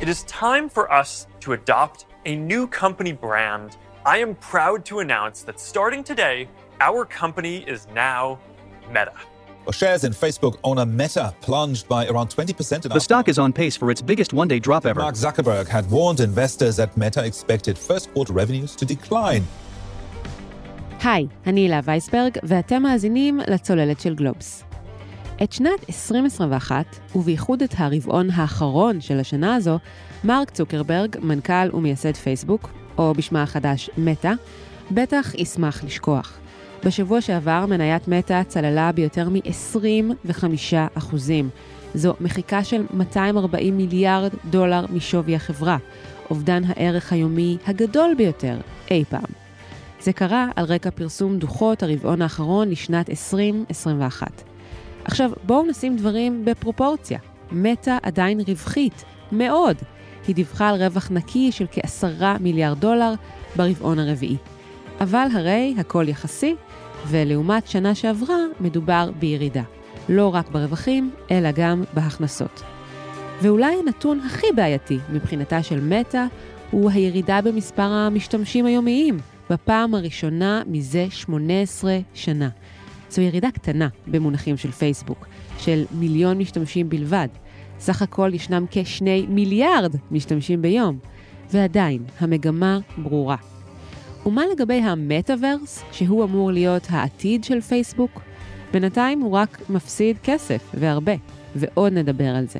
it is time for us to adopt a new company brand. I am proud to announce that starting today, our company is now Meta. Well, shares in Facebook owner Meta plunged by around 20%. The stock is on pace for its biggest one day drop ever. Mark Zuckerberg had warned investors that Meta expected first quarter revenues to decline. היי, אני הילה וייסברג, ואתם מאזינים לצוללת של גלובס. את שנת 2021, ובייחוד את הרבעון האחרון של השנה הזו, מרק צוקרברג, מנכ"ל ומייסד פייסבוק, או בשמה החדש מטא, בטח ישמח לשכוח. בשבוע שעבר מניית מטא צללה ביותר מ-25%. זו מחיקה של 240 מיליארד דולר משווי החברה, אובדן הערך היומי הגדול ביותר אי פעם. זה קרה על רקע פרסום דוחות הרבעון האחרון לשנת 2021. עכשיו, בואו נשים דברים בפרופורציה. מטא עדיין רווחית, מאוד. היא דיווחה על רווח נקי של כעשרה מיליארד דולר ברבעון הרביעי. אבל הרי הכל יחסי, ולעומת שנה שעברה מדובר בירידה. לא רק ברווחים, אלא גם בהכנסות. ואולי הנתון הכי בעייתי מבחינתה של מטא הוא הירידה במספר המשתמשים היומיים, בפעם הראשונה מזה 18 שנה. זו ירידה קטנה במונחים של פייסבוק, של מיליון משתמשים בלבד. סך הכל ישנם כשני מיליארד משתמשים ביום, ועדיין המגמה ברורה. ומה לגבי המטאוורס, שהוא אמור להיות העתיד של פייסבוק? בינתיים הוא רק מפסיד כסף, והרבה, ועוד נדבר על זה.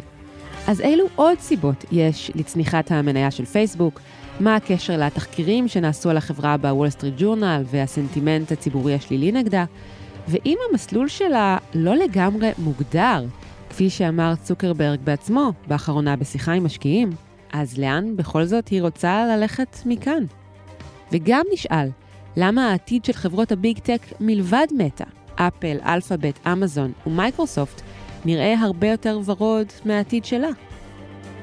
אז אילו עוד סיבות יש לצניחת המניה של פייסבוק? מה הקשר לתחקירים שנעשו על החברה בוול סטריט ג'ורנל והסנטימנט הציבורי השלילי נגדה? ואם המסלול שלה לא לגמרי מוגדר, כפי שאמר צוקרברג בעצמו באחרונה בשיחה עם משקיעים, אז לאן בכל זאת היא רוצה ללכת מכאן? וגם נשאל, למה העתיד של חברות ה big tech מלבד מטא, אפל, אלפאבית, אמזון ומייקרוסופט, נראה הרבה יותר ורוד מהעתיד שלה?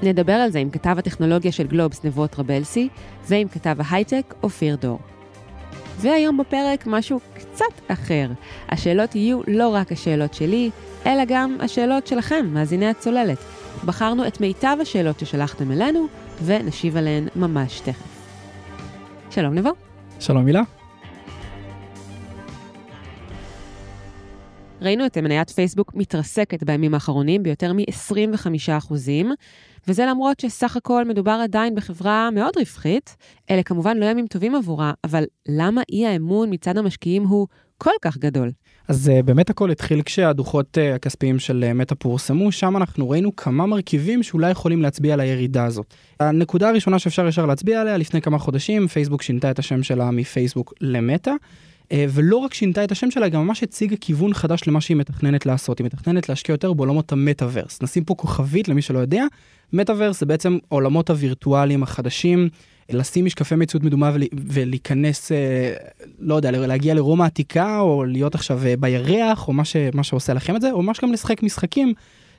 נדבר על זה עם כתב הטכנולוגיה של גלובס נבות רבלסי ועם כתב ההייטק אופיר דור. והיום בפרק משהו קצת אחר. השאלות יהיו לא רק השאלות שלי, אלא גם השאלות שלכם, מאזיני הצוללת. בחרנו את מיטב השאלות ששלחתם אלינו, ונשיב עליהן ממש תכף. שלום נבו. שלום הילה. ראינו את מניית פייסבוק מתרסקת בימים האחרונים ביותר מ-25%, וזה למרות שסך הכל מדובר עדיין בחברה מאוד רווחית. אלה כמובן לא ימים טובים עבורה, אבל למה אי האמון מצד המשקיעים הוא כל כך גדול? אז uh, באמת הכל התחיל כשהדוחות uh, הכספיים של uh, מטא פורסמו, שם אנחנו ראינו כמה מרכיבים שאולי יכולים להצביע על הירידה הזאת. הנקודה הראשונה שאפשר ישר להצביע עליה, לפני כמה חודשים פייסבוק שינתה את השם שלה מפייסבוק למטא. ולא רק שינתה את השם שלה, גם ממש הציגה כיוון חדש למה שהיא מתכננת לעשות. היא מתכננת להשקיע יותר בעולמות המטאוורס. נשים פה כוכבית למי שלא יודע, מטאוורס זה בעצם עולמות הווירטואליים החדשים, לשים משקפי מציאות מדומה ול, ולהיכנס, אה, לא יודע, להגיע לרומא העתיקה, או להיות עכשיו אה, בירח, או מה, ש, מה שעושה לכם את זה, או ממש גם לשחק משחקים,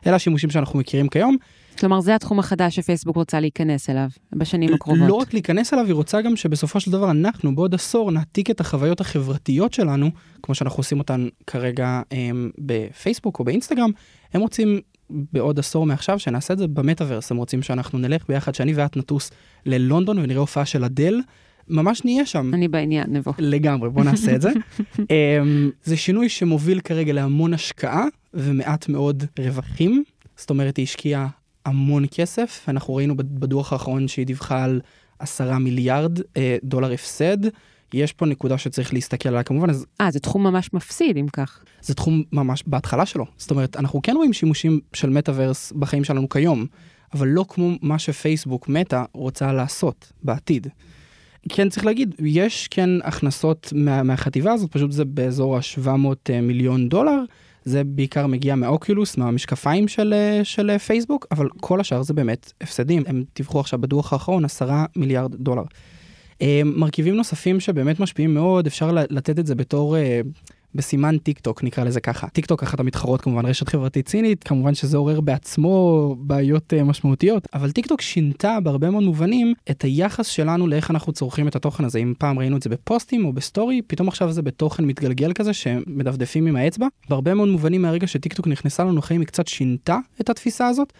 אלה השימושים שאנחנו מכירים כיום. כלומר, זה התחום החדש שפייסבוק רוצה להיכנס אליו בשנים הקרובות. לא רק להיכנס אליו, היא רוצה גם שבסופו של דבר אנחנו בעוד עשור נעתיק את החוויות החברתיות שלנו, כמו שאנחנו עושים אותן כרגע הם, בפייסבוק או באינסטגרם, הם רוצים בעוד עשור מעכשיו שנעשה את זה במטאוורס, הם רוצים שאנחנו נלך ביחד, שאני ואת נטוס ללונדון ונראה הופעה של אדל. ממש נהיה שם. אני בעניין, נבוא. לגמרי, בוא נעשה את זה. אמ, זה שינוי שמוביל כרגע להמון השקעה ומעט מאוד רווחים. זאת אומרת, היא השקיעה המון כסף. אנחנו ראינו בדוח האחרון שהיא דיווחה על עשרה מיליארד אה, דולר הפסד. יש פה נקודה שצריך להסתכל עליה כמובן. אז... אה, זה תחום ממש מפסיד אם כך. זה תחום ממש בהתחלה שלו. זאת אומרת, אנחנו כן רואים שימושים של מטאוורס בחיים שלנו כיום, אבל לא כמו מה שפייסבוק מטא רוצה לעשות בעתיד. כן צריך להגיד, יש כן הכנסות מה, מהחטיבה הזאת, פשוט זה באזור ה-700 אה, מיליון דולר. זה בעיקר מגיע מאוקולוס, מהמשקפיים של, אה, של אה, פייסבוק, אבל כל השאר זה באמת הפסדים. הם דיווחו עכשיו בדוח האחרון 10 מיליארד דולר. מרכיבים נוספים שבאמת משפיעים מאוד, אפשר לתת את זה בתור בסימן טיק טוק נקרא לזה ככה. טיק טוק אחת המתחרות כמובן רשת חברתית סינית, כמובן שזה עורר בעצמו בעיות uh, משמעותיות, אבל טיק טוק שינתה בהרבה מאוד מובנים את היחס שלנו לאיך אנחנו צורכים את התוכן הזה. אם פעם ראינו את זה בפוסטים או בסטורי, פתאום עכשיו זה בתוכן מתגלגל כזה שמדפדפים עם האצבע. בהרבה מאוד מובנים מהרגע שטיק טוק נכנסה לנו לחיים היא קצת שינתה את התפיסה הזאת.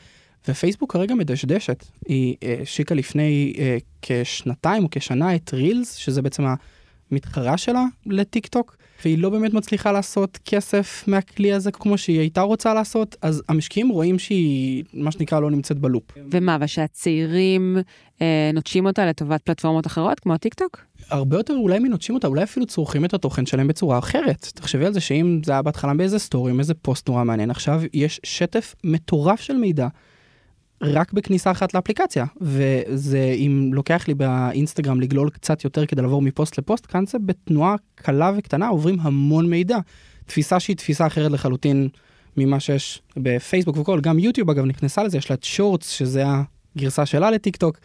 ופייסבוק כרגע מדשדשת. היא אה, השיקה לפני אה, כשנתיים או כשנה את רילס, שזה בעצם המתחרה שלה לטיק טוק, והיא לא באמת מצליחה לעשות כסף מהכלי הזה כמו שהיא הייתה רוצה לעשות, אז המשקיעים רואים שהיא, מה שנקרא, לא נמצאת ב loop. ומה, ושהצעירים אה, נוטשים אותה לטובת פלטפורמות אחרות, כמו הטיק טוק? הרבה יותר אולי מנוטשים אותה, אולי אפילו צורכים את התוכן שלהם בצורה אחרת. תחשבי על זה שאם זה היה בהתחלה באיזה סטורי, איזה פוסט נורא מעניין, עכשיו יש שטף מטורף של מידע. רק בכניסה אחת לאפליקציה וזה אם לוקח לי באינסטגרם לגלול קצת יותר כדי לעבור מפוסט לפוסט כאן זה בתנועה קלה וקטנה עוברים המון מידע. תפיסה שהיא תפיסה אחרת לחלוטין ממה שיש בפייסבוק וכל גם יוטיוב אגב נכנסה לזה יש לה את שורטס שזה הגרסה שלה לטיק טוק.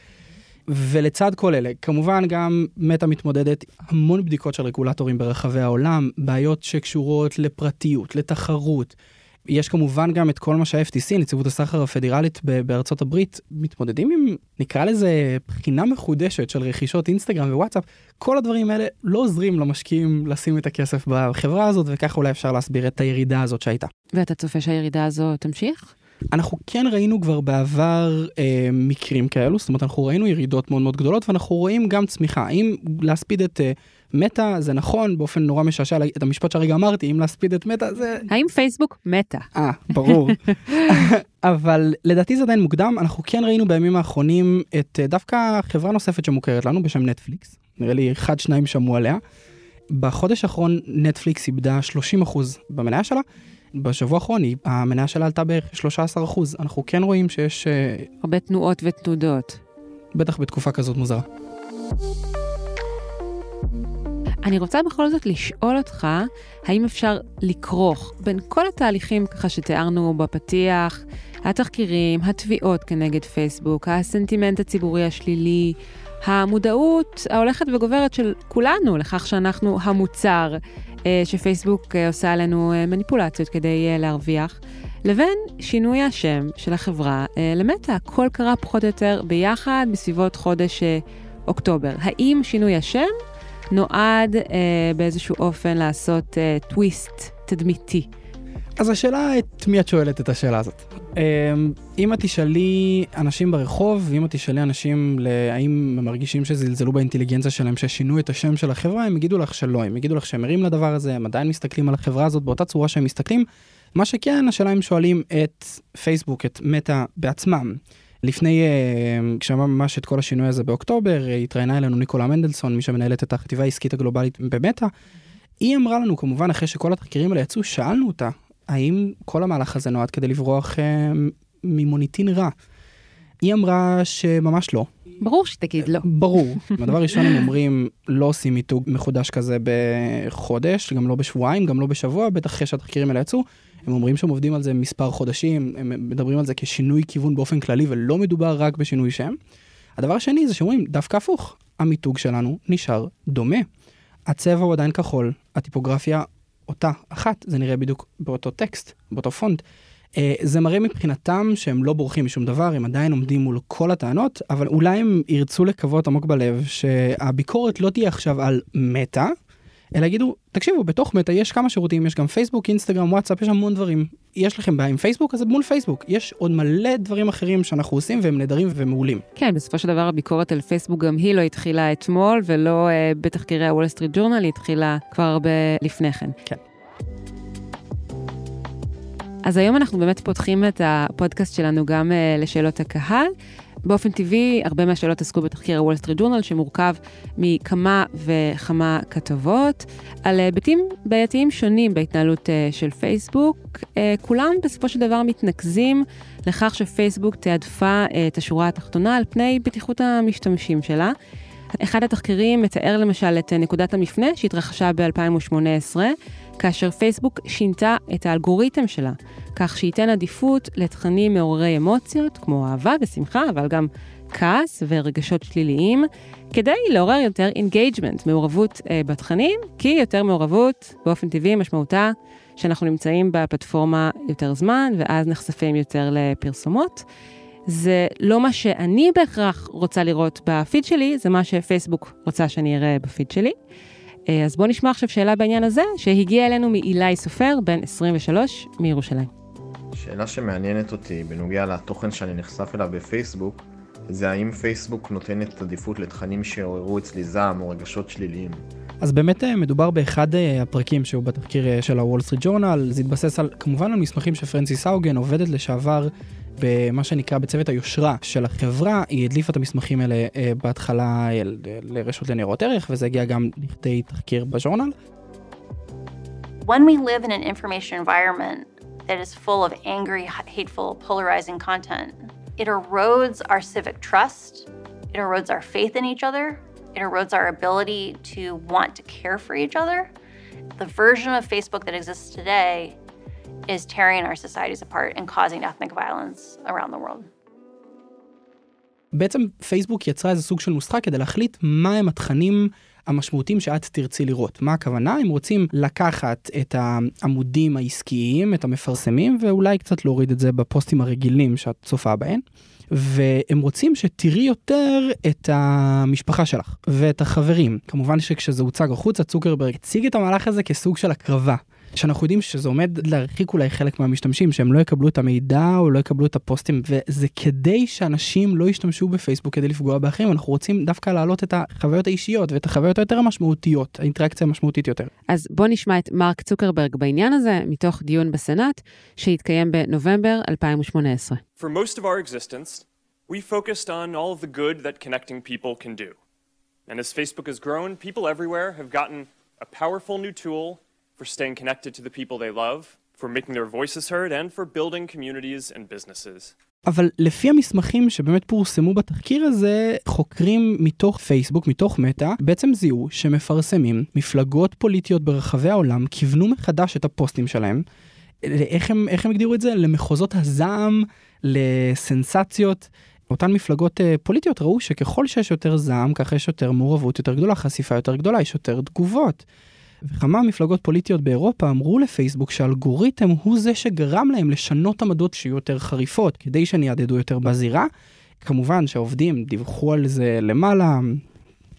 ולצד כל אלה כמובן גם מטה מתמודדת המון בדיקות של רגולטורים ברחבי העולם בעיות שקשורות לפרטיות לתחרות. יש כמובן גם את כל מה שה-FTC, נציבות הסחר הפדרלית בארצות הברית, מתמודדים עם, נקרא לזה, בחינה מחודשת של רכישות אינסטגרם ווואטסאפ. כל הדברים האלה לא עוזרים למשקיעים לשים את הכסף בחברה הזאת, וככה אולי אפשר להסביר את הירידה הזאת שהייתה. ואתה צופה שהירידה הזו תמשיך? אנחנו כן ראינו כבר בעבר אה, מקרים כאלו, זאת אומרת אנחנו ראינו ירידות מאוד מאוד גדולות ואנחנו רואים גם צמיחה. אם להספיד את אה, מטא זה נכון באופן נורא משעשע את המשפט שהרגע אמרתי אם להספיד את מטא זה האם פייסבוק מטא אה ברור אבל לדעתי זה עדיין מוקדם אנחנו כן ראינו בימים האחרונים את אה, דווקא חברה נוספת שמוכרת לנו בשם נטפליקס נראה לי אחד שניים שמעו עליה. בחודש האחרון נטפליקס איבדה 30% במניה שלה. בשבוע האחרון המניה שלה עלתה בערך 13% אנחנו כן רואים שיש אה, הרבה תנועות ותנודות. בטח בתקופה כזאת מוזרה. אני רוצה בכל זאת לשאול אותך, האם אפשר לכרוך בין כל התהליכים ככה שתיארנו בפתיח, התחקירים, התביעות כנגד פייסבוק, הסנטימנט הציבורי השלילי, המודעות ההולכת וגוברת של כולנו לכך שאנחנו המוצר אה, שפייסבוק אה, עושה עלינו אה, מניפולציות כדי להרוויח, לבין שינוי השם של החברה למטה. הכל קרה פחות או יותר ביחד בסביבות חודש אוקטובר. האם שינוי השם נועד אה, באיזשהו אופן לעשות אה, טוויסט תדמיתי. אז השאלה את מי את שואלת את השאלה הזאת. אה, אם את תשאלי אנשים ברחוב, אם את תשאלי אנשים האם הם מרגישים שזלזלו באינטליגנציה שלהם, ששינו את השם של החברה, הם יגידו לך שלא, הם יגידו לך שהם ערים לדבר הזה, הם עדיין מסתכלים על החברה הזאת באותה צורה שהם מסתכלים. מה שכן, השאלה אם שואלים את פייסבוק, את מטא בעצמם. לפני, uh, כשאמר ממש את כל השינוי הזה באוקטובר, uh, התראיינה אלינו ניקולה מנדלסון, מי שמנהלת את החטיבה העסקית הגלובלית במטא. היא אמרה לנו, כמובן, אחרי שכל התחקירים האלה יצאו, שאלנו אותה, האם כל המהלך הזה נועד כדי לברוח uh, ממוניטין רע? היא אמרה שממש לא. ברור שתגיד לא. ברור. הדבר ראשון הם אומרים לא עושים מיתוג מחודש כזה בחודש, גם לא בשבועיים, גם לא בשבוע, בטח אחרי שהתחקירים האלה יצאו. הם אומרים שהם עובדים על זה מספר חודשים, הם מדברים על זה כשינוי כיוון באופן כללי ולא מדובר רק בשינוי שם. הדבר השני זה שאומרים דווקא הפוך, המיתוג שלנו נשאר דומה. הצבע הוא עדיין כחול, הטיפוגרפיה אותה אחת, זה נראה בדיוק באותו טקסט, באותו פונט. אה, זה מראה מבחינתם שהם לא בורחים משום דבר, הם עדיין עומדים מול כל הטענות, אבל אולי הם ירצו לקוות עמוק בלב שהביקורת לא תהיה עכשיו על מטא, אלא יגידו, תקשיבו, בתוך מטא יש כמה שירותים, יש גם פייסבוק, אינסטגרם, וואטסאפ, יש המון דברים. יש לכם בעיה עם פייסבוק, אז מול פייסבוק. יש עוד מלא דברים אחרים שאנחנו עושים והם נהדרים ומעולים. כן, בסופו של דבר הביקורת על פייסבוק גם היא לא התחילה אתמול, ולא אה, בתחקירי הוול סטריט ג'ורנל, היא התחילה כבר הרבה לפני כן. כן. אז היום אנחנו באמת פותחים את הפודקאסט שלנו גם uh, לשאלות הקהל. באופן טבעי, הרבה מהשאלות עסקו בתחקיר הוול סטריט ג'ורנל, שמורכב מכמה וכמה כתבות על היבטים בעייתיים שונים בהתנהלות uh, של פייסבוק. Uh, כולם בסופו של דבר מתנקזים לכך שפייסבוק תעדפה את השורה התחתונה על פני בטיחות המשתמשים שלה. אחד התחקירים מתאר למשל את נקודת המפנה שהתרחשה ב-2018, כאשר פייסבוק שינתה את האלגוריתם שלה, כך שייתן עדיפות לתכנים מעוררי אמוציות, כמו אהבה ושמחה, אבל גם כעס ורגשות שליליים, כדי לעורר יותר engagement, מעורבות אה, בתכנים, כי יותר מעורבות באופן טבעי משמעותה שאנחנו נמצאים בפלטפורמה יותר זמן, ואז נחשפים יותר לפרסומות. זה לא מה שאני בהכרח רוצה לראות בפיד שלי, זה מה שפייסבוק רוצה שאני אראה בפיד שלי. אה, אז בואו נשמע עכשיו שאלה בעניין הזה, שהגיעה אלינו מאילי סופר, בן 23, מירושלים. שאלה שמעניינת אותי בנוגע לתוכן שאני נחשף אליו בפייסבוק, זה האם פייסבוק נותנת עדיפות לתכנים שעוררו אצלי זעם או רגשות שליליים. אז באמת אה, מדובר באחד אה, הפרקים שהוא בתחקיר של הוול סטריט ג'ורנל, זה התבסס על, כמובן על מסמכים שפרנסיס האוגן, עובדת לשעבר במה שנקרא בצוות היושרה של החברה, היא הדליפה את המסמכים האלה בהתחלה לרשות לניירות ערך, וזה הגיע גם לכדי תחקיר בז'ורנל. When we live in an information environment that is full of angry, hateful, polarizing content, it erodes our civic trust, it erodes our faith in each other, it erodes our ability to want to care for each other. The version of Facebook that exists today is tearing our societies apart and causing ethnic violence around the world. בעצם פייסבוק יצרה איזה סוג של נוסחה כדי להחליט מהם התכנים המשמעותיים שאת תרצי לראות. מה הכוונה? הם רוצים לקחת את העמודים העסקיים, את המפרסמים, ואולי קצת להוריד את זה בפוסטים הרגילים שאת צופה בהן. והם רוצים שתראי יותר את המשפחה שלך ואת החברים. כמובן שכשזה הוצג החוצה, צוקרברג הציג את המהלך הזה כסוג של הקרבה. שאנחנו יודעים שזה עומד להרחיק אולי חלק מהמשתמשים שהם לא יקבלו את המידע או לא יקבלו את הפוסטים וזה כדי שאנשים לא ישתמשו בפייסבוק כדי לפגוע באחרים אנחנו רוצים דווקא להעלות את החוויות האישיות ואת החוויות היותר המשמעותיות האינטראקציה המשמעותית יותר. אז בוא נשמע את מרק צוקרברג בעניין הזה מתוך דיון בסנאט שהתקיים בנובמבר 2018. For most of our existence, we focused on all of the good that connecting people can do. And as Facebook has grown, people everywhere have gotten a powerful new tool for staying connected to the people they love, for making their voices heard, and for building communities and businesses. אבל לפי המסמכים שבאמת פורסמו בתחקיר הזה, חוקרים מתוך פייסבוק, מתוך מטא, בעצם זיהו שמפרסמים מפלגות פוליטיות ברחבי העולם כיוונו מחדש את הפוסטים שלהם. איך הם, איך הם הגדירו את זה? למחוזות הזעם, לסנסציות. אותן מפלגות uh, פוליטיות ראו שככל שיש יותר זעם, ככה יש יותר מעורבות יותר גדולה, חשיפה יותר גדולה, יש יותר תגובות. וכמה מפלגות פוליטיות באירופה אמרו לפייסבוק שהאלגוריתם הוא זה שגרם להם לשנות עמדות שיהיו יותר חריפות, כדי שהן יעדדו יותר בזירה. כמובן שהעובדים דיווחו על זה למעלה,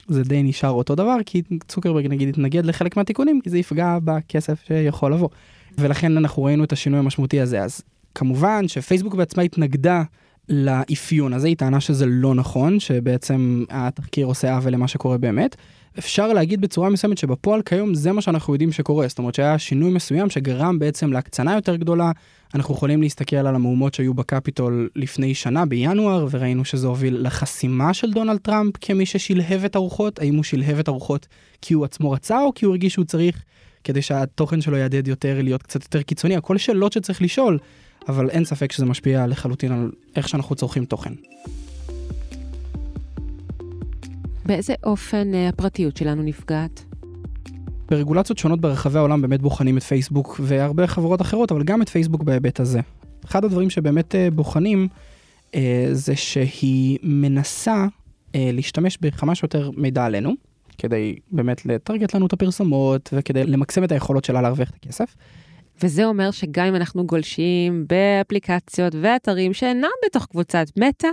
זה די נשאר אותו דבר, כי צוקרברג נגיד התנגד לחלק מהתיקונים, כי זה יפגע בכסף שיכול לבוא. ולכן אנחנו ראינו את השינוי המשמעותי הזה. אז כמובן שפייסבוק בעצמה התנגדה לאפיון הזה, היא טענה שזה לא נכון, שבעצם התחקיר עושה עוול למה שקורה באמת. אפשר להגיד בצורה מסוימת שבפועל כיום זה מה שאנחנו יודעים שקורה, זאת אומרת שהיה שינוי מסוים שגרם בעצם להקצנה יותר גדולה. אנחנו יכולים להסתכל על המהומות שהיו בקפיטול לפני שנה בינואר וראינו שזה הוביל לחסימה של דונלד טראמפ כמי ששלהב את הרוחות, האם הוא שלהב את הרוחות כי הוא עצמו רצה או כי הוא הרגיש שהוא צריך כדי שהתוכן שלו יעדד יותר להיות קצת יותר קיצוני, הכל שאלות שצריך לשאול, אבל אין ספק שזה משפיע לחלוטין על איך שאנחנו צורכים תוכן. באיזה אופן אה, הפרטיות שלנו נפגעת? ברגולציות שונות ברחבי העולם באמת בוחנים את פייסבוק והרבה חברות אחרות, אבל גם את פייסבוק בהיבט הזה. אחד הדברים שבאמת אה, בוחנים אה, זה שהיא מנסה להשתמש בכמה שיותר מידע עלינו, כדי באמת לטרגט לנו את הפרסומות וכדי למקסם את היכולות שלה להרוויח את הכסף. וזה אומר שגם אם אנחנו גולשים באפליקציות ואתרים שאינם בתוך קבוצת מטא,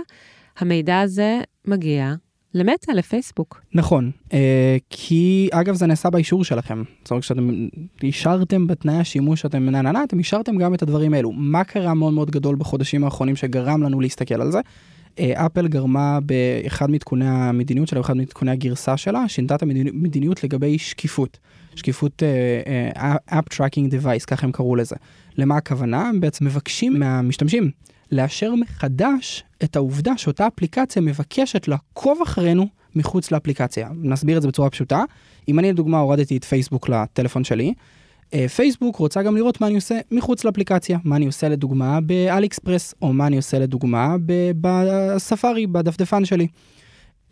המידע הזה מגיע למטא, לפייסבוק. נכון, אה, כי אגב זה נעשה באישור שלכם. זאת אומרת כשאתם אישרתם בתנאי השימוש שאתם מנהננה, אתם אישרתם גם את הדברים האלו. מה קרה מאוד מאוד גדול בחודשים האחרונים שגרם לנו להסתכל על זה? אה, אפל גרמה באחד מתקוני המדיניות שלה, אחד מתקוני הגרסה שלה, שינתה את המדיניות לגבי שקיפות. שקיפות app tracking device, ככה הם קראו לזה. למה הכוונה? הם בעצם מבקשים מהמשתמשים לאשר מחדש את העובדה שאותה אפליקציה מבקשת לעקוב אחרינו מחוץ לאפליקציה. נסביר את זה בצורה פשוטה. אם אני לדוגמה הורדתי את פייסבוק לטלפון שלי, אה, פייסבוק רוצה גם לראות מה אני עושה מחוץ לאפליקציה, מה אני עושה לדוגמה באל אקספרס, או מה אני עושה לדוגמה בספארי, בדפדפן שלי.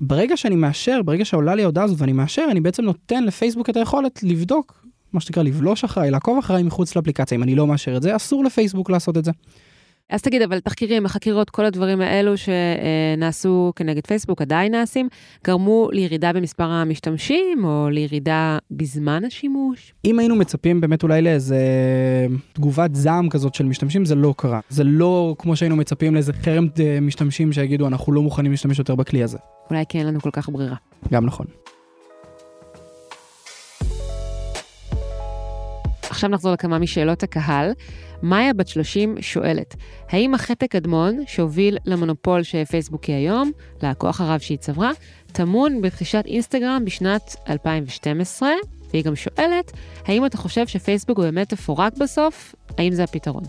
ברגע שאני מאשר, ברגע שעולה לי ההודעה הזאת ואני מאשר, אני בעצם נותן לפייסבוק את היכולת לבדוק, מה שנקרא לבלוש אחריי, לעקוב אחריי מחוץ לאפליקציה. אם אני לא מאשר את זה, אסור לפייסבוק לעשות את זה. אז תגיד, אבל תחקירים, החקירות, כל הדברים האלו שנעשו כנגד פייסבוק, עדיין נעשים, גרמו לירידה במספר המשתמשים, או לירידה בזמן השימוש? אם היינו מצפים באמת אולי לאיזה תגובת זעם כזאת של משתמשים, זה לא קרה. זה לא כמו שהיינו מצפים לאיזה חרם אה, משתמשים שיגידו, אנחנו לא מוכנים להשתמש יותר בכלי הזה. אולי כי אין לנו כל כך ברירה. גם נכון. עכשיו נחזור לכמה משאלות הקהל. מאיה בת 30 שואלת, האם החטא הקדמון שהוביל למונופול שפייסבוק היא היום, לכוח הרב שהיא צברה, טמון ברכישת אינסטגרם בשנת 2012? והיא גם שואלת, האם אתה חושב שפייסבוק הוא באמת תפורק בסוף? האם זה הפתרון?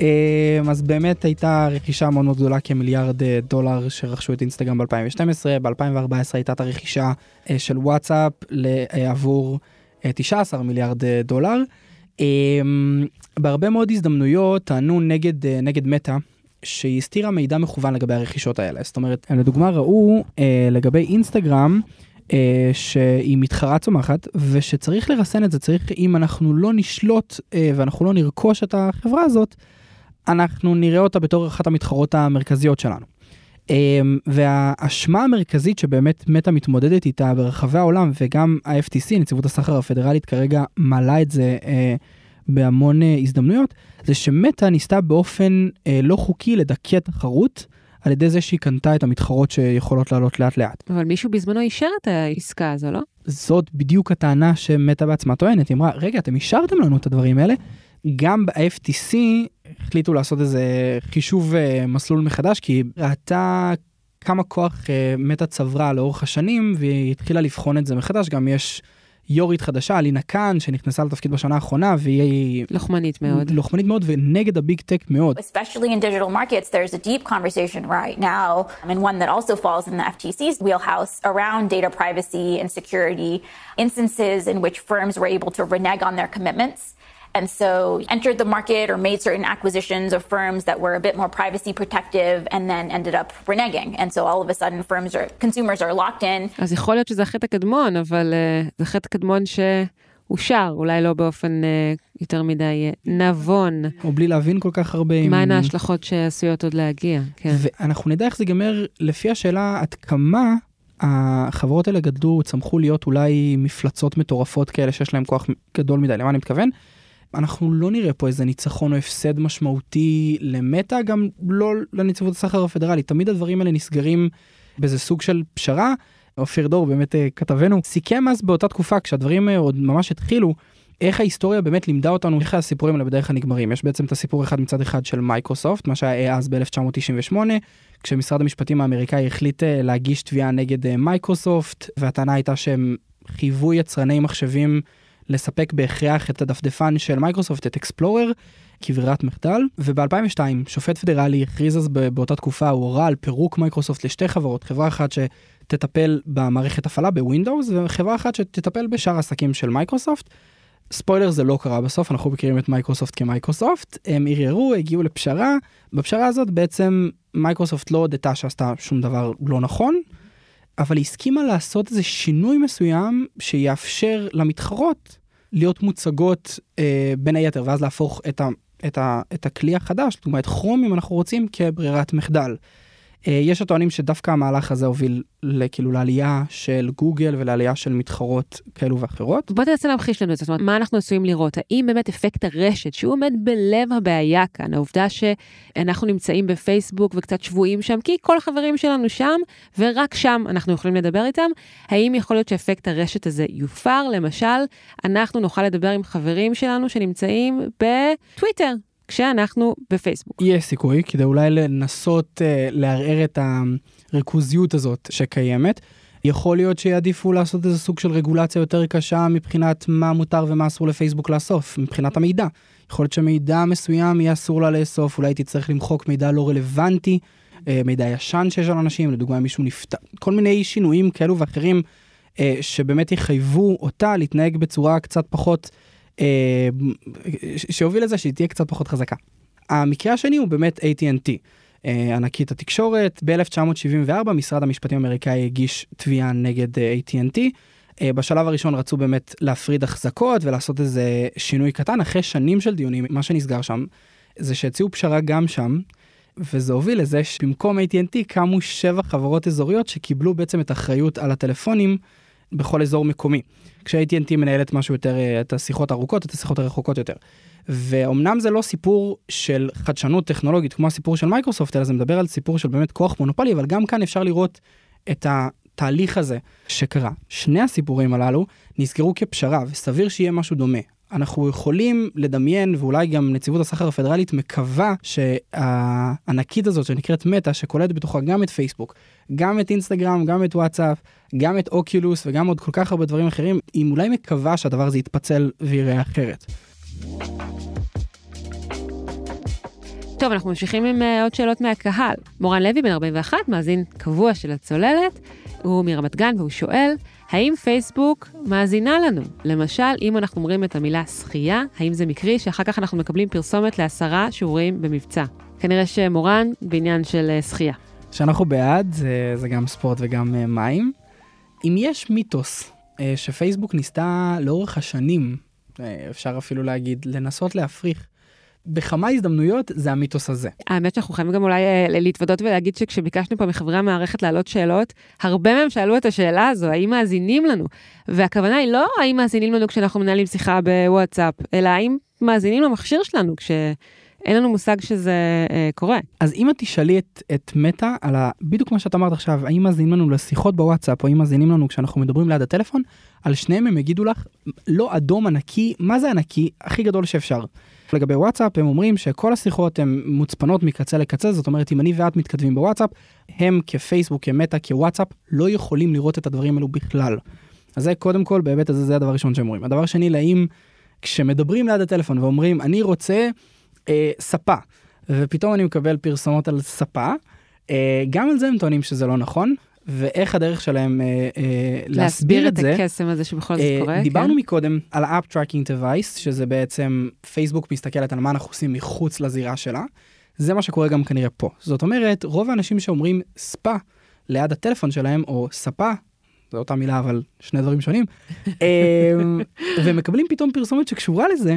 אמ, אז באמת הייתה רכישה מאוד מאוד גדולה כמיליארד אה, דולר שרכשו את אינסטגרם ב-2012, ב-2014 הייתה את הרכישה אה, של וואטסאפ אה, עבור 19 מיליארד דולר. אמ, בהרבה מאוד הזדמנויות טענו נגד, נגד מטא שהיא הסתירה מידע מכוון לגבי הרכישות האלה. זאת אומרת, לדוגמה ראו לגבי אינסטגרם שהיא מתחרה צומחת ושצריך לרסן את זה, צריך אם אנחנו לא נשלוט ואנחנו לא נרכוש את החברה הזאת, אנחנו נראה אותה בתור אחת המתחרות המרכזיות שלנו. אמ, והאשמה המרכזית שבאמת מטה מתמודדת איתה ברחבי העולם וגם ה-FTC, נציבות הסחר הפדרלית כרגע מעלה את זה אה, בהמון אה, הזדמנויות, זה שמטה ניסתה באופן אה, לא חוקי לדכא תחרות על ידי זה שהיא קנתה את המתחרות שיכולות לעלות לאט לאט. אבל מישהו בזמנו אישר את העסקה הזו, לא? זאת בדיוק הטענה שמטה בעצמה טוענת, היא אמרה, רגע, אתם אישרתם לנו את הדברים האלה, גם ב-FTC החליטו לעשות איזה חישוב uh, מסלול מחדש, כי היא ראתה כמה כוח uh, מטה צברה לאורך השנים, והיא התחילה לבחון את זה מחדש. גם יש יורית חדשה, אלינה קאן, שנכנסה לתפקיד בשנה האחרונה, והיא... לוחמנית מאוד. לוחמנית מאוד ונגד הביג טק מאוד. Especially in digital markets, there's a deep conversation right now, and one that also falls in the FTC's wheelhouse around data privacy and security, instances in which firms were able to renege on their commitments. And so entered the market or made certain acquisitions of firms that were a bit more privacy protective and then ended up reneging. And so all of a sudden firms are, consumers are locked in. אז יכול להיות שזה החטא הקדמון, אבל uh, זה חטא קדמון שאושר, אולי לא באופן uh, יותר מדי uh, נבון. או בלי להבין כל כך הרבה. מהן עם... ההשלכות שעשויות עוד להגיע, כן. ואנחנו נדע איך זה ייגמר לפי השאלה עד כמה החברות האלה גדלו, צמחו להיות אולי מפלצות מטורפות כאלה שיש להם כוח גדול מדי, למה אני מתכוון? אנחנו לא נראה פה איזה ניצחון או הפסד משמעותי למטה, גם לא לנציבות הסחר הפדרלי. תמיד הדברים האלה נסגרים באיזה סוג של פשרה. אופיר דור, באמת אה, כתבנו, סיכם אז באותה תקופה, כשהדברים אה, עוד ממש התחילו, איך ההיסטוריה באמת לימדה אותנו איך הסיפורים האלה בדרך כלל נגמרים. יש בעצם את הסיפור אחד מצד אחד של מייקרוסופט, מה שהיה אז ב-1998, כשמשרד המשפטים האמריקאי החליט אה, להגיש תביעה נגד מייקרוסופט, והטענה הייתה שהם חייבו יצרני מחשבים לספק בהכרח את הדפדפן של מייקרוסופט, את אקספלורר, כברירת מחדל, וב-2002 שופט פדרלי הכריז אז באותה תקופה, הוא הורה על פירוק מייקרוסופט לשתי חברות, חברה אחת שתטפל במערכת הפעלה בווינדוס, וחברה אחת שתטפל בשאר העסקים של מייקרוסופט. ספוילר זה לא קרה בסוף, אנחנו מכירים את מייקרוסופט כמייקרוסופט, הם ערערו, הגיעו לפשרה, בפשרה הזאת בעצם מייקרוסופט לא הודתה שעשתה שום דבר לא נכון, אבל היא הסכימה לעשות איזה שינוי מסוים שיאפשר למתחרות להיות מוצגות אה, בין היתר ואז להפוך את, ה, את, ה, את הכלי החדש, זאת אומרת כרום אם אנחנו רוצים כברירת מחדל. אה, יש הטוענים שדווקא המהלך הזה הוביל כאילו לעלייה של גוגל ולעלייה של מתחרות כאלו ואחרות. בוא תנסה להמחיש לנו את זה, זאת אומרת, מה אנחנו עשויים לראות? האם באמת אפקט הרשת, שהוא עומד בלב הבעיה כאן, העובדה שאנחנו נמצאים בפייסבוק וקצת שבויים שם, כי כל החברים שלנו שם, ורק שם אנחנו יכולים לדבר איתם, האם יכול להיות שאפקט הרשת הזה יופר? למשל, אנחנו נוכל לדבר עם חברים שלנו שנמצאים בטוויטר, כשאנחנו בפייסבוק. יש סיכוי, כדי אולי לנסות uh, לערער את הריכוזיות הזאת שקיימת. יכול להיות שיעדיפו לעשות איזה סוג של רגולציה יותר קשה מבחינת מה מותר ומה אסור לפייסבוק לאסוף, מבחינת המידע. יכול להיות שמידע מסוים יהיה אסור לה לאסוף, אולי תצטרך למחוק מידע לא רלוונטי, אה, מידע ישן שיש על אנשים, לדוגמה מישהו נפטר, כל מיני שינויים כאלו ואחרים אה, שבאמת יחייבו אותה להתנהג בצורה קצת פחות אה, שהוביל לזה שהיא תהיה קצת פחות חזקה. המקרה השני הוא באמת AT&T. אה, ענקית התקשורת, ב-1974 משרד המשפטים האמריקאי הגיש תביעה נגד אה, AT&T. בשלב הראשון רצו באמת להפריד החזקות ולעשות איזה שינוי קטן, אחרי שנים של דיונים, מה שנסגר שם, זה שהציעו פשרה גם שם, וזה הוביל לזה שבמקום AT&T קמו שבע חברות אזוריות שקיבלו בעצם את האחריות על הטלפונים בכל אזור מקומי. כש-AT&T מנהלת משהו יותר, אה, את השיחות הארוכות, את השיחות הרחוקות יותר. ואומנם זה לא סיפור של חדשנות טכנולוגית כמו הסיפור של מייקרוסופט, אלא זה מדבר על סיפור של באמת כוח מונופולי, אבל גם כאן אפשר לראות את התהליך הזה שקרה. שני הסיפורים הללו נסגרו כפשרה, וסביר שיהיה משהו דומה. אנחנו יכולים לדמיין, ואולי גם נציבות הסחר הפדרלית מקווה שהענקית הזאת שנקראת מטא, שקולטת בתוכה גם את פייסבוק, גם את אינסטגרם, גם את וואטסאפ, גם את אוקיולוס וגם עוד כל כך הרבה דברים אחרים, היא אולי מקווה שהדבר הזה יתפצל ויראה אחרת. טוב, אנחנו ממשיכים עם uh, עוד שאלות מהקהל. מורן לוי, בן 41, מאזין קבוע של הצוללת, הוא מרמת גן והוא שואל, האם פייסבוק מאזינה לנו? למשל, אם אנחנו אומרים את המילה שחייה, האם זה מקרי שאחר כך אנחנו מקבלים פרסומת לעשרה שיעורים במבצע? כנראה שמורן בעניין של uh, שחייה. שאנחנו בעד, זה, זה גם ספורט וגם uh, מים. אם יש מיתוס uh, שפייסבוק ניסתה לאורך השנים, אפשר אפילו להגיד, לנסות להפריך בכמה הזדמנויות זה המיתוס הזה. האמת שאנחנו חייבים גם אולי אה, להתוודות ולהגיד שכשביקשנו פה מחברי המערכת להעלות שאלות, הרבה מהם שאלו את השאלה הזו, האם מאזינים לנו? והכוונה היא לא האם מאזינים לנו כשאנחנו מנהלים שיחה בוואטסאפ, אלא האם מאזינים למכשיר שלנו כש... אין לנו מושג שזה אה, קורה. אז אם את תשאלי את, את מטא על ה... בדיוק מה שאת אמרת עכשיו, האם מאזינים לנו לשיחות בוואטסאפ, או האם מאזינים לנו כשאנחנו מדברים ליד הטלפון, על שניהם הם יגידו לך, לא אדום ענקי, מה זה ענקי? הכי גדול שאפשר. לגבי וואטסאפ הם אומרים שכל השיחות הן מוצפנות מקצה לקצה, זאת אומרת אם אני ואת מתכתבים בוואטסאפ, הם כפייסבוק, כמטא, כוואטסאפ, לא יכולים לראות את הדברים האלו בכלל. אז זה קודם כל בהיבט הזה זה הדבר הראשון שהם אומרים. הדבר שני, לאם כשמדברים ליד הטלפון ואומרים אני רוצה אה, ספה, ופתאום אני מקבל פרסומות על ספה, אה, גם על זה הם טוענים שזה לא נכון, ואיך הדרך שלהם אה, אה, להסביר את זה. להסביר את הקסם הזה שבכל זאת אה, קורה. דיברנו כן? מקודם על ה-App Tracking Device, שזה בעצם פייסבוק מסתכלת על מה אנחנו עושים מחוץ לזירה שלה. זה מה שקורה גם כנראה פה. זאת אומרת, רוב האנשים שאומרים ספה ליד הטלפון שלהם, או ספה, זו אותה מילה אבל שני דברים שונים, אה, ומקבלים פתאום פרסומת שקשורה לזה,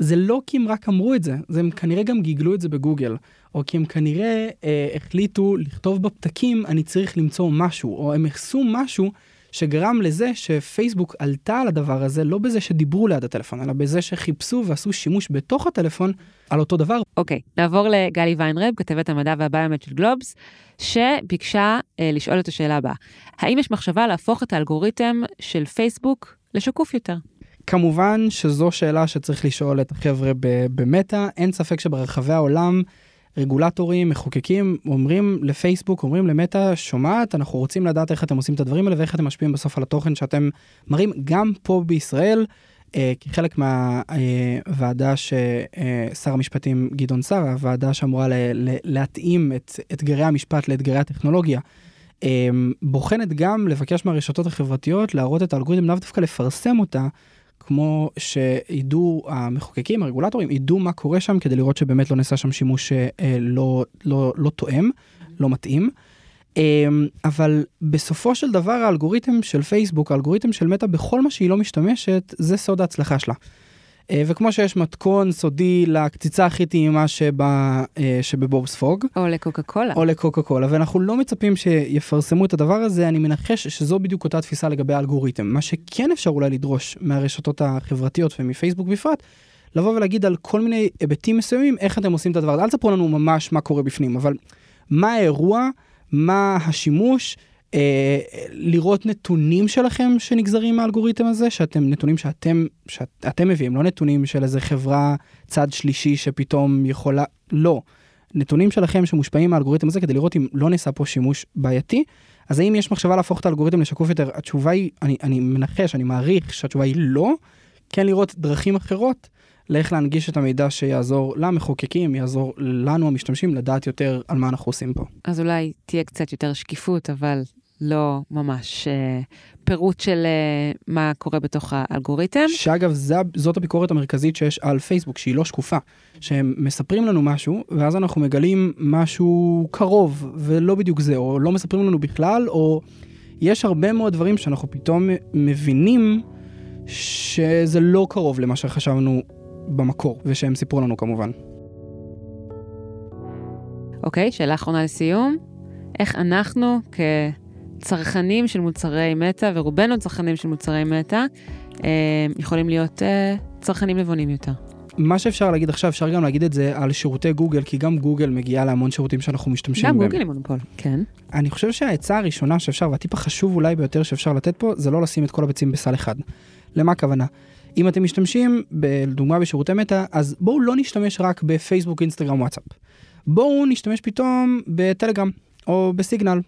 זה לא כי הם רק אמרו את זה, זה הם כנראה גם גיגלו את זה בגוגל, או כי הם כנראה אה, החליטו לכתוב בפתקים אני צריך למצוא משהו, או הם עשו משהו שגרם לזה שפייסבוק עלתה על הדבר הזה, לא בזה שדיברו ליד הטלפון, אלא בזה שחיפשו ועשו שימוש בתוך הטלפון על אותו דבר. אוקיי, okay, נעבור לגלי ויינרב, כתבת המדע והביומט של גלובס, שביקשה אה, לשאול את השאלה הבאה. האם יש מחשבה להפוך את האלגוריתם של פייסבוק לשקוף יותר? כמובן שזו שאלה שצריך לשאול את החבר'ה במטא, אין ספק שברחבי העולם רגולטורים, מחוקקים, אומרים לפייסבוק, אומרים למטא, שומעת, אנחנו רוצים לדעת איך אתם עושים את הדברים האלה ואיך אתם משפיעים בסוף על התוכן שאתם מראים גם פה בישראל. אה, כחלק מהוועדה ששר המשפטים גדעון סער, הוועדה שאמורה להתאים את אתגרי המשפט לאתגרי הטכנולוגיה, אה, בוחנת גם לבקש מהרשתות החברתיות להראות את האלגוריתם, לאו דווקא לפרסם אותה, כמו שידעו המחוקקים, הרגולטורים, ידעו מה קורה שם כדי לראות שבאמת לא נעשה שם שימוש אה, לא, לא, לא תואם, לא מתאים. אה, אבל בסופו של דבר האלגוריתם של פייסבוק, האלגוריתם של מטא, בכל מה שהיא לא משתמשת, זה סוד ההצלחה שלה. אה, וכמו שיש מתכון סודי לקציצה הכי טעימה שבה, אה, שבבובס פוג. או לקוקה קולה. או לקוקה קולה, ואנחנו לא מצפים שיפרסמו את הדבר הזה, אני מנחש שזו בדיוק אותה תפיסה לגבי האלגוריתם. מה שכן אפשר אולי לדרוש מהרשתות החברתיות ומפייסבוק בפרט, לבוא ולהגיד על כל מיני היבטים מסוימים, איך אתם עושים את הדבר הזה. אל תספרו לנו ממש מה קורה בפנים, אבל מה האירוע, מה השימוש, אה, לראות נתונים שלכם שנגזרים מהאלגוריתם הזה, שאתם נתונים שאתם, שאתם מביאים, לא נתונים של איזה חברה צד שלישי שפתאום יכולה, לא. נתונים שלכם שמושפעים מהאלגוריתם הזה כדי לראות אם לא נעשה פה שימוש בעייתי. אז האם יש מחשבה להפוך את האלגוריתם לשקוף יותר? התשובה היא, אני, אני מנחש, אני מעריך שהתשובה היא לא. כן לראות דרכים אחרות לאיך להנגיש את המידע שיעזור למחוקקים, יעזור לנו המשתמשים לדעת יותר על מה אנחנו עושים פה. אז אולי תהיה קצת יותר שקיפות, אבל לא ממש אה, פירוט של אה, מה קורה בתוך האלגוריתם. שאגב, זה, זאת הביקורת המרכזית שיש על פייסבוק, שהיא לא שקופה. שהם מספרים לנו משהו, ואז אנחנו מגלים משהו קרוב, ולא בדיוק זה, או לא מספרים לנו בכלל, או יש הרבה מאוד דברים שאנחנו פתאום מבינים שזה לא קרוב למה שחשבנו במקור, ושהם סיפרו לנו כמובן. אוקיי, okay, שאלה אחרונה לסיום. איך אנחנו כ... צרכנים של מוצרי מטא, ורובנו צרכנים של מוצרי מטא, אה, יכולים להיות אה, צרכנים נבונים יותר. מה שאפשר להגיד עכשיו, אפשר גם להגיד את זה על שירותי גוגל, כי גם גוגל מגיעה להמון שירותים שאנחנו משתמשים גם בהם. גם גוגל היא מונופול, כן. אני חושב שהעצה הראשונה שאפשר, והטיפ החשוב אולי ביותר שאפשר לתת פה, זה לא לשים את כל הביצים בסל אחד. למה הכוונה? אם אתם משתמשים לדוגמה בשירותי מטא אז בואו לא נשתמש רק בפייסבוק אינסטגרם וואטסאפ. בואו נשתמש פתאום בטלגרם או בסיגנל.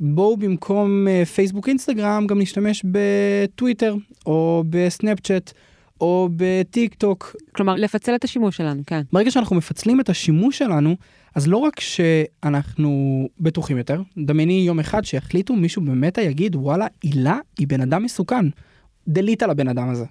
בואו במקום אה, פייסבוק אינסטגרם גם נשתמש בטוויטר או בסנאפצ'אט או בטיק טוק. כלומר לפצל את השימוש שלנו, כן. ברגע שאנחנו מפצלים את השימוש שלנו אז לא רק שאנחנו בטוחים יותר, דמייני יום אחד שיחליטו מישהו במטא יגיד וואלה הילה היא בן אדם מסוכן. delete על הבן אדם הזה.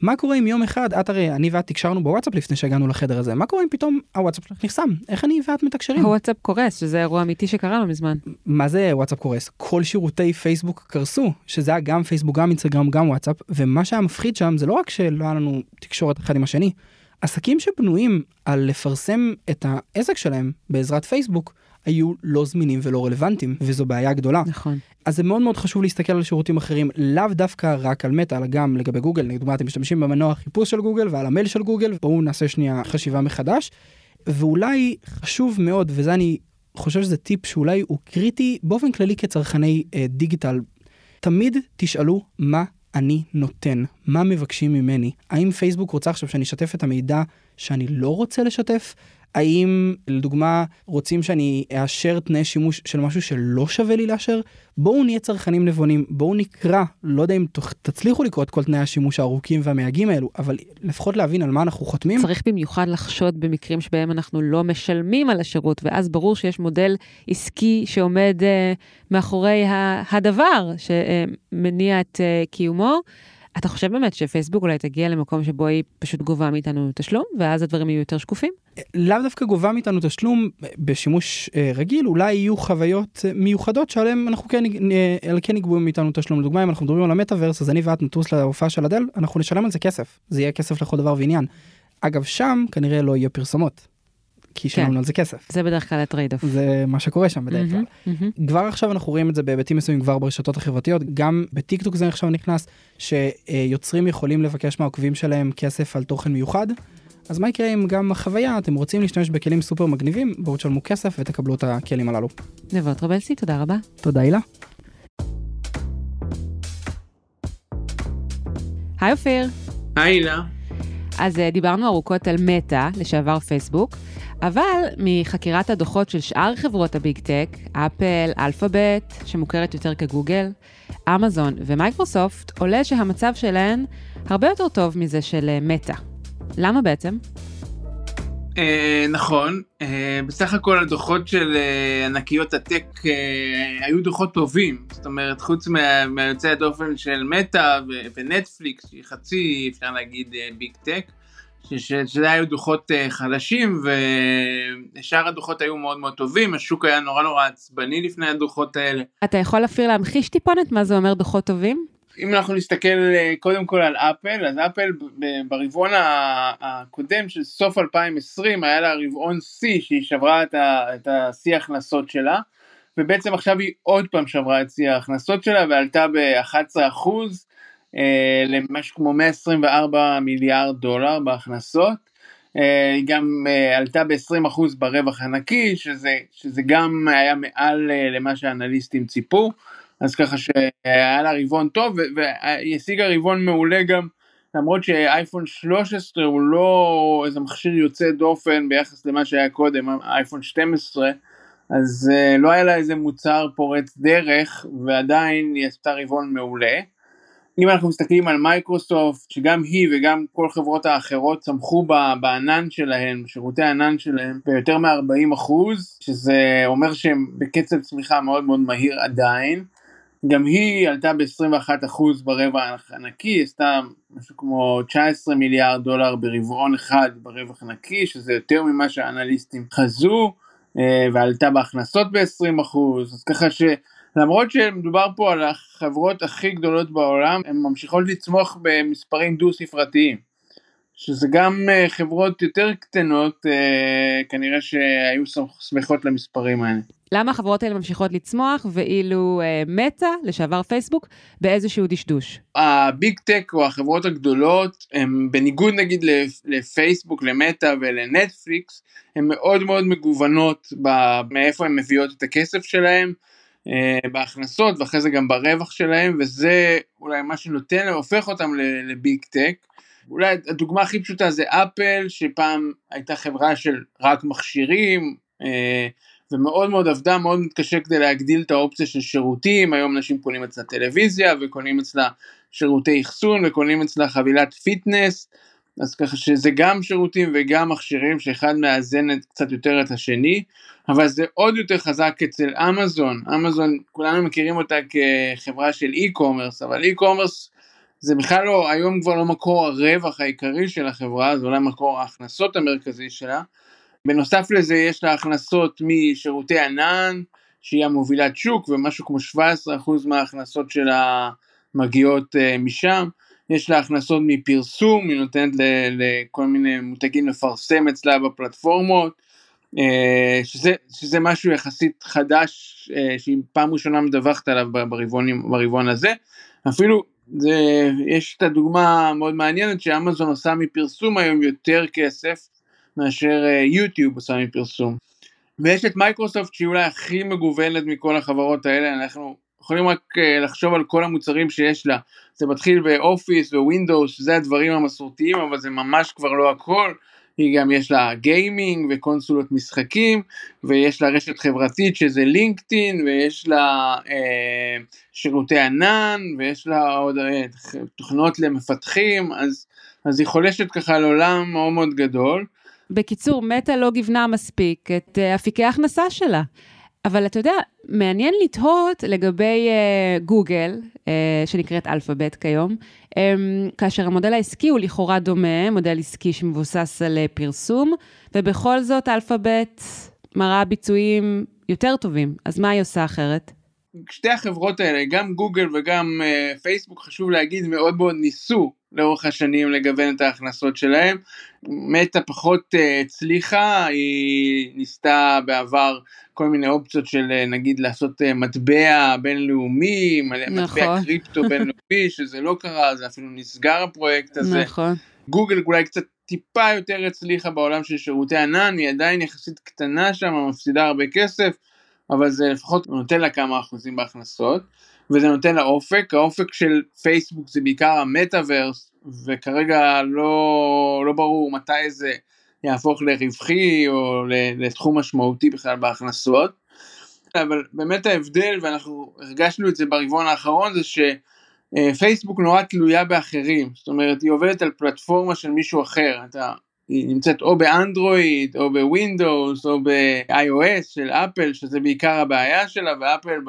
מה קורה אם יום אחד את הרי אני ואת תקשרנו בוואטסאפ לפני שהגענו לחדר הזה מה קורה אם פתאום הוואטסאפ שלך נחסם איך אני ואת מתקשרים. הוואטסאפ קורס שזה אירוע אמיתי שקרה לא מזמן. מה זה וואטסאפ קורס כל שירותי פייסבוק קרסו שזה היה גם פייסבוק גם אינסטגרם גם וואטסאפ ומה שהיה מפחיד שם זה לא רק שלא היה לנו תקשורת אחד עם השני. עסקים שבנויים על לפרסם את העסק שלהם בעזרת פייסבוק היו לא זמינים ולא רלוונטיים וזו בעיה גדולה. נכון. אז זה מאוד מאוד חשוב להסתכל על שירותים אחרים לאו דווקא רק על מטא אלא גם לגבי גוגל לדוגמה אתם משתמשים במנוע חיפוש של גוגל ועל המייל של גוגל בואו נעשה שנייה חשיבה מחדש. ואולי חשוב מאוד וזה אני חושב שזה טיפ שאולי הוא קריטי באופן כללי כצרכני אה, דיגיטל. תמיד תשאלו מה אני נותן, מה מבקשים ממני, האם פייסבוק רוצה עכשיו שאני אשתף את המידע שאני לא רוצה לשתף, האם לדוגמה רוצים שאני אאשר תנאי שימוש של משהו שלא שווה לי לאשר? בואו נהיה צרכנים נבונים, בואו נקרא, לא יודע אם תצליחו לקרוא את כל תנאי השימוש הארוכים והמייגעים האלו, אבל לפחות להבין על מה אנחנו חותמים. צריך במיוחד לחשוד במקרים שבהם אנחנו לא משלמים על השירות, ואז ברור שיש מודל עסקי שעומד uh, מאחורי הדבר שמניע את uh, קיומו. אתה חושב באמת שפייסבוק אולי תגיע למקום שבו היא פשוט גובה מאיתנו תשלום, ואז הדברים יהיו יותר שקופים? לאו דווקא גובה מאיתנו תשלום בשימוש אה, רגיל, אולי יהיו חוויות אה, מיוחדות שעליהן אנחנו כן, אה, כן יגבו מאיתנו תשלום. לדוגמה, אם אנחנו מדברים על המטאוורס, אז אני ואת נטוס להופעה של אדל, אנחנו נשלם על זה כסף. זה יהיה כסף לכל דבר ועניין. אגב, שם כנראה לא יהיה פרסומות. כי שילמנו כן. על זה כסף. זה בדרך כלל ה trade off. זה מה שקורה שם בדרך כלל. Mm-hmm, mm-hmm. כבר עכשיו אנחנו רואים את זה בהיבטים מסוימים כבר ברשתות החברתיות, גם בטיק טוק זה עכשיו נכנס, שיוצרים יכולים לבקש מהעוקבים שלהם כסף על תוכן מיוחד. אז מה יקרה אם גם החוויה אתם רוצים להשתמש בכלים סופר מגניבים בואו תשלמו כסף ותקבלו את הכלים הללו. נבות רבלסי תודה רבה. תודה הילה. היי אופיר. היי הילה. אז אה, דיברנו ארוכות על מטא, לשעבר פייסבוק, אבל מחקירת הדוחות של שאר חברות ה big tech, אפל, אלפאבית, שמוכרת יותר כגוגל, אמזון ומייקרוסופט, עולה שהמצב שלהן הרבה יותר טוב מזה של אה, מטא. למה בעצם? Uh, נכון, uh, בסך הכל הדוחות של uh, ענקיות הטק היו דוחות טובים, זאת אומרת חוץ מה, מהיוצאי הדופן של מטא ונטפליקס שהיא חצי אפשר להגיד ביג טק, שזה היו דוחות חלשים ושאר הדוחות היו מאוד מאוד טובים, השוק היה נורא נורא עצבני לפני הדוחות האלה. אתה יכול אפילו להמחיש טיפונת מה זה אומר דוחות טובים? אם אנחנו נסתכל אה, קודם כל על אפל, אז אפל ברבעון הקודם של סוף 2020 היה לה רבעון שיא שהיא שברה את השיא ההכנסות שלה, ובעצם עכשיו היא עוד פעם שברה את שיא ההכנסות שלה ועלתה ב-11% אה, למשהו כמו 124 מיליארד דולר בהכנסות. אה, היא גם עלתה ב-20% ברווח הנקי, שזה, שזה גם היה מעל למה שהאנליסטים ציפו. אז ככה שהיה לה רבעון טוב והיא השיגה רבעון מעולה גם למרות שאייפון 13 הוא לא איזה מכשיר יוצא דופן ביחס למה שהיה קודם אייפון 12 אז uh, לא היה לה איזה מוצר פורץ דרך ועדיין היא עשתה רבעון מעולה. אם אנחנו מסתכלים על מייקרוסופט שגם היא וגם כל חברות האחרות צמחו בענן שלהם, שירותי הענן שלהם ביותר מ-40 שזה אומר שהם בקצב צמיחה מאוד מאוד מהיר עדיין. גם היא עלתה ב-21% ברווח הנקי, עשתה משהו כמו 19 מיליארד דולר ברבעון אחד ברווח הנקי, שזה יותר ממה שהאנליסטים חזו, אה, ועלתה בהכנסות ב-20%, אז ככה שלמרות שמדובר פה על החברות הכי גדולות בעולם, הן ממשיכות לצמוח במספרים דו ספרתיים. שזה גם אה, חברות יותר קטנות אה, כנראה שהיו שמחות למספרים האלה. למה החברות האלה ממשיכות לצמוח ואילו אה, מטא, לשעבר פייסבוק, באיזשהו דשדוש? הביג טק או החברות הגדולות, הם בניגוד נגיד לפייסבוק, למטא ולנטפליקס, הן מאוד מאוד מגוונות מאיפה הן מביאות את הכסף שלהם. בהכנסות ואחרי זה גם ברווח שלהם וזה אולי מה שנותן, הופך אותם ל Big Tech אולי הדוגמה הכי פשוטה זה אפל, שפעם הייתה חברה של רק מכשירים, אה, ומאוד מאוד עבדה, מאוד מתקשה כדי להגדיל את האופציה של שירותים, היום אנשים קונים אצלה טלוויזיה וקונים אצלה שירותי אחסון וקונים אצלה חבילת fitness, אז ככה שזה גם שירותים וגם מכשירים שאחד מאזן קצת יותר את השני, אבל זה עוד יותר חזק אצל אמזון, אמזון כולנו מכירים אותה כחברה של e-commerce, אבל e-commerce זה בכלל לא, היום כבר לא מקור הרווח העיקרי של החברה, זה אולי מקור ההכנסות המרכזי שלה. בנוסף לזה יש לה הכנסות משירותי ענן, שהיא המובילת שוק, ומשהו כמו 17% מההכנסות שלה מגיעות uh, משם. יש לה הכנסות מפרסום, היא נותנת לכל מיני מותגים לפרסם אצלה בפלטפורמות, uh, שזה, שזה משהו יחסית חדש, uh, שהיא פעם ראשונה מדווחת עליו ברבעון, ברבעון הזה. אפילו זה, יש את הדוגמה המאוד מעניינת שאמזון עושה מפרסום היום יותר כסף מאשר אה, יוטיוב עושה מפרסום. ויש את מייקרוסופט שהיא אולי הכי מגוונת מכל החברות האלה, אנחנו יכולים רק אה, לחשוב על כל המוצרים שיש לה. זה מתחיל באופיס ווינדוס, שזה הדברים המסורתיים, אבל זה ממש כבר לא הכל. היא גם יש לה גיימינג וקונסולות משחקים ויש לה רשת חברתית שזה לינקדאין ויש לה אה, שירותי ענן ויש לה עוד אה, תוכנות למפתחים אז, אז היא חולשת ככה על עולם מאוד מאוד גדול. בקיצור, מטא לא גיוונה מספיק את אה, אפיקי ההכנסה שלה. אבל אתה יודע, מעניין לתהות לגבי אה, גוגל, אה, שנקראת אלפאבית כיום, אמ, כאשר המודל העסקי הוא לכאורה דומה, מודל עסקי שמבוסס על אה, פרסום, ובכל זאת אלפאבית מראה ביצועים יותר טובים. אז מה היא עושה אחרת? שתי החברות האלה, גם גוגל וגם uh, פייסבוק, חשוב להגיד, מאוד מאוד ניסו לאורך השנים לגוון את ההכנסות שלהם. מטא פחות uh, הצליחה, היא ניסתה בעבר כל מיני אופציות של uh, נגיד לעשות uh, מטבע בינלאומי, נכון. מטבע קריפטו בינלאומי, שזה לא קרה, זה אפילו נסגר הפרויקט הזה. נכון. גוגל אולי קצת טיפה יותר הצליחה בעולם של שירותי ענן, היא עדיין יחסית קטנה שם, מפסידה הרבה כסף. אבל זה לפחות נותן לה כמה אחוזים בהכנסות, וזה נותן לה אופק, האופק של פייסבוק זה בעיקר המטאוורס, וכרגע לא, לא ברור מתי זה יהפוך לרווחי או לתחום משמעותי בכלל בהכנסות. אבל באמת ההבדל, ואנחנו הרגשנו את זה ברבעון האחרון, זה שפייסבוק נורא תלויה באחרים, זאת אומרת היא עובדת על פלטפורמה של מישהו אחר, אתה היא נמצאת או באנדרואיד או בווינדוס או ב-iOS של אפל שזה בעיקר הבעיה שלה ואפל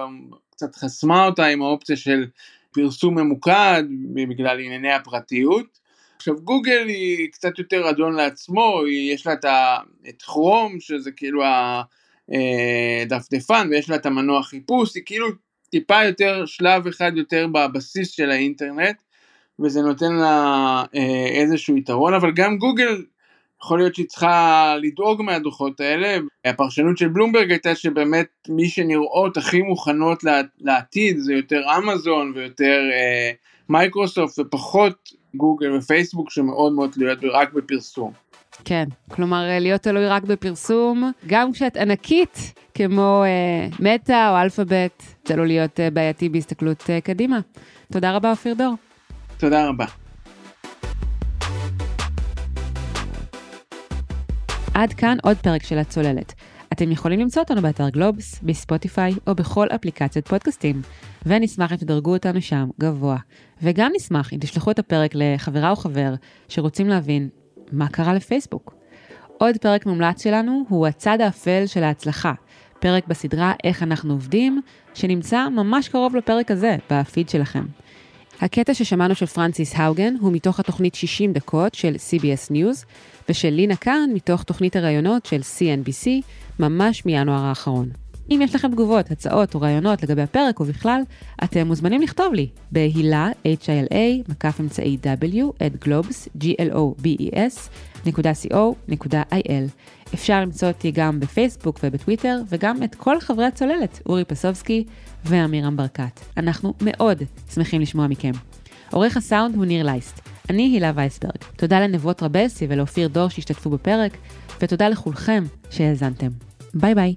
קצת חסמה אותה עם האופציה של פרסום ממוקד בגלל ענייני הפרטיות. עכשיו גוגל היא קצת יותר אדון לעצמו, יש לה את כרום שזה כאילו הדפדפן אה, ויש לה את המנוע חיפוש, היא כאילו טיפה יותר שלב אחד יותר בבסיס של האינטרנט וזה נותן לה אה, איזשהו יתרון אבל גם גוגל יכול להיות שהיא צריכה לדאוג מהדוחות האלה. הפרשנות של בלומברג הייתה שבאמת מי שנראות הכי מוכנות לעתיד זה יותר אמזון ויותר אה, מייקרוסופט ופחות גוגל ופייסבוק שמאוד מאוד תלויות רק בפרסום. כן, כלומר אה, להיות תלוי רק בפרסום, גם כשאת ענקית כמו אה, מטא או אלפאבית, זה עלול להיות אה, בעייתי בהסתכלות אה, קדימה. תודה רבה אופיר דור. תודה רבה. עד כאן עוד פרק של הצוללת. אתם יכולים למצוא אותנו באתר גלובס, בספוטיפיי או בכל אפליקציות פודקאסטים, ונשמח אם תדרגו אותנו שם גבוה. וגם נשמח אם תשלחו את הפרק לחברה או חבר שרוצים להבין מה קרה לפייסבוק. עוד פרק מומלץ שלנו הוא הצד האפל של ההצלחה, פרק בסדרה איך אנחנו עובדים, שנמצא ממש קרוב לפרק הזה, בפיד שלכם. הקטע ששמענו של פרנסיס האוגן הוא מתוך התוכנית 60 דקות של CBS News, ושל לינה קאן מתוך תוכנית הראיונות של CNBC, ממש מינואר האחרון. אם יש לכם תגובות, הצעות או רעיונות לגבי הפרק ובכלל, אתם מוזמנים לכתוב לי בהילה, H-I-L-A, מקף אמצעי W, את גלובס, G-L-O-B-E-S, נקודה co.il. אפשר למצוא אותי גם בפייסבוק ובטוויטר, וגם את כל חברי הצוללת, אורי פסובסקי ואמירם ברקת. אנחנו מאוד שמחים לשמוע מכם. עורך הסאונד הוא ניר לייסט. אני הילה וייסברג. תודה לנבות רבסי ולאופיר דור שהשתתפו בפרק, ותודה לכולכם שהאזנתם. ביי ביי.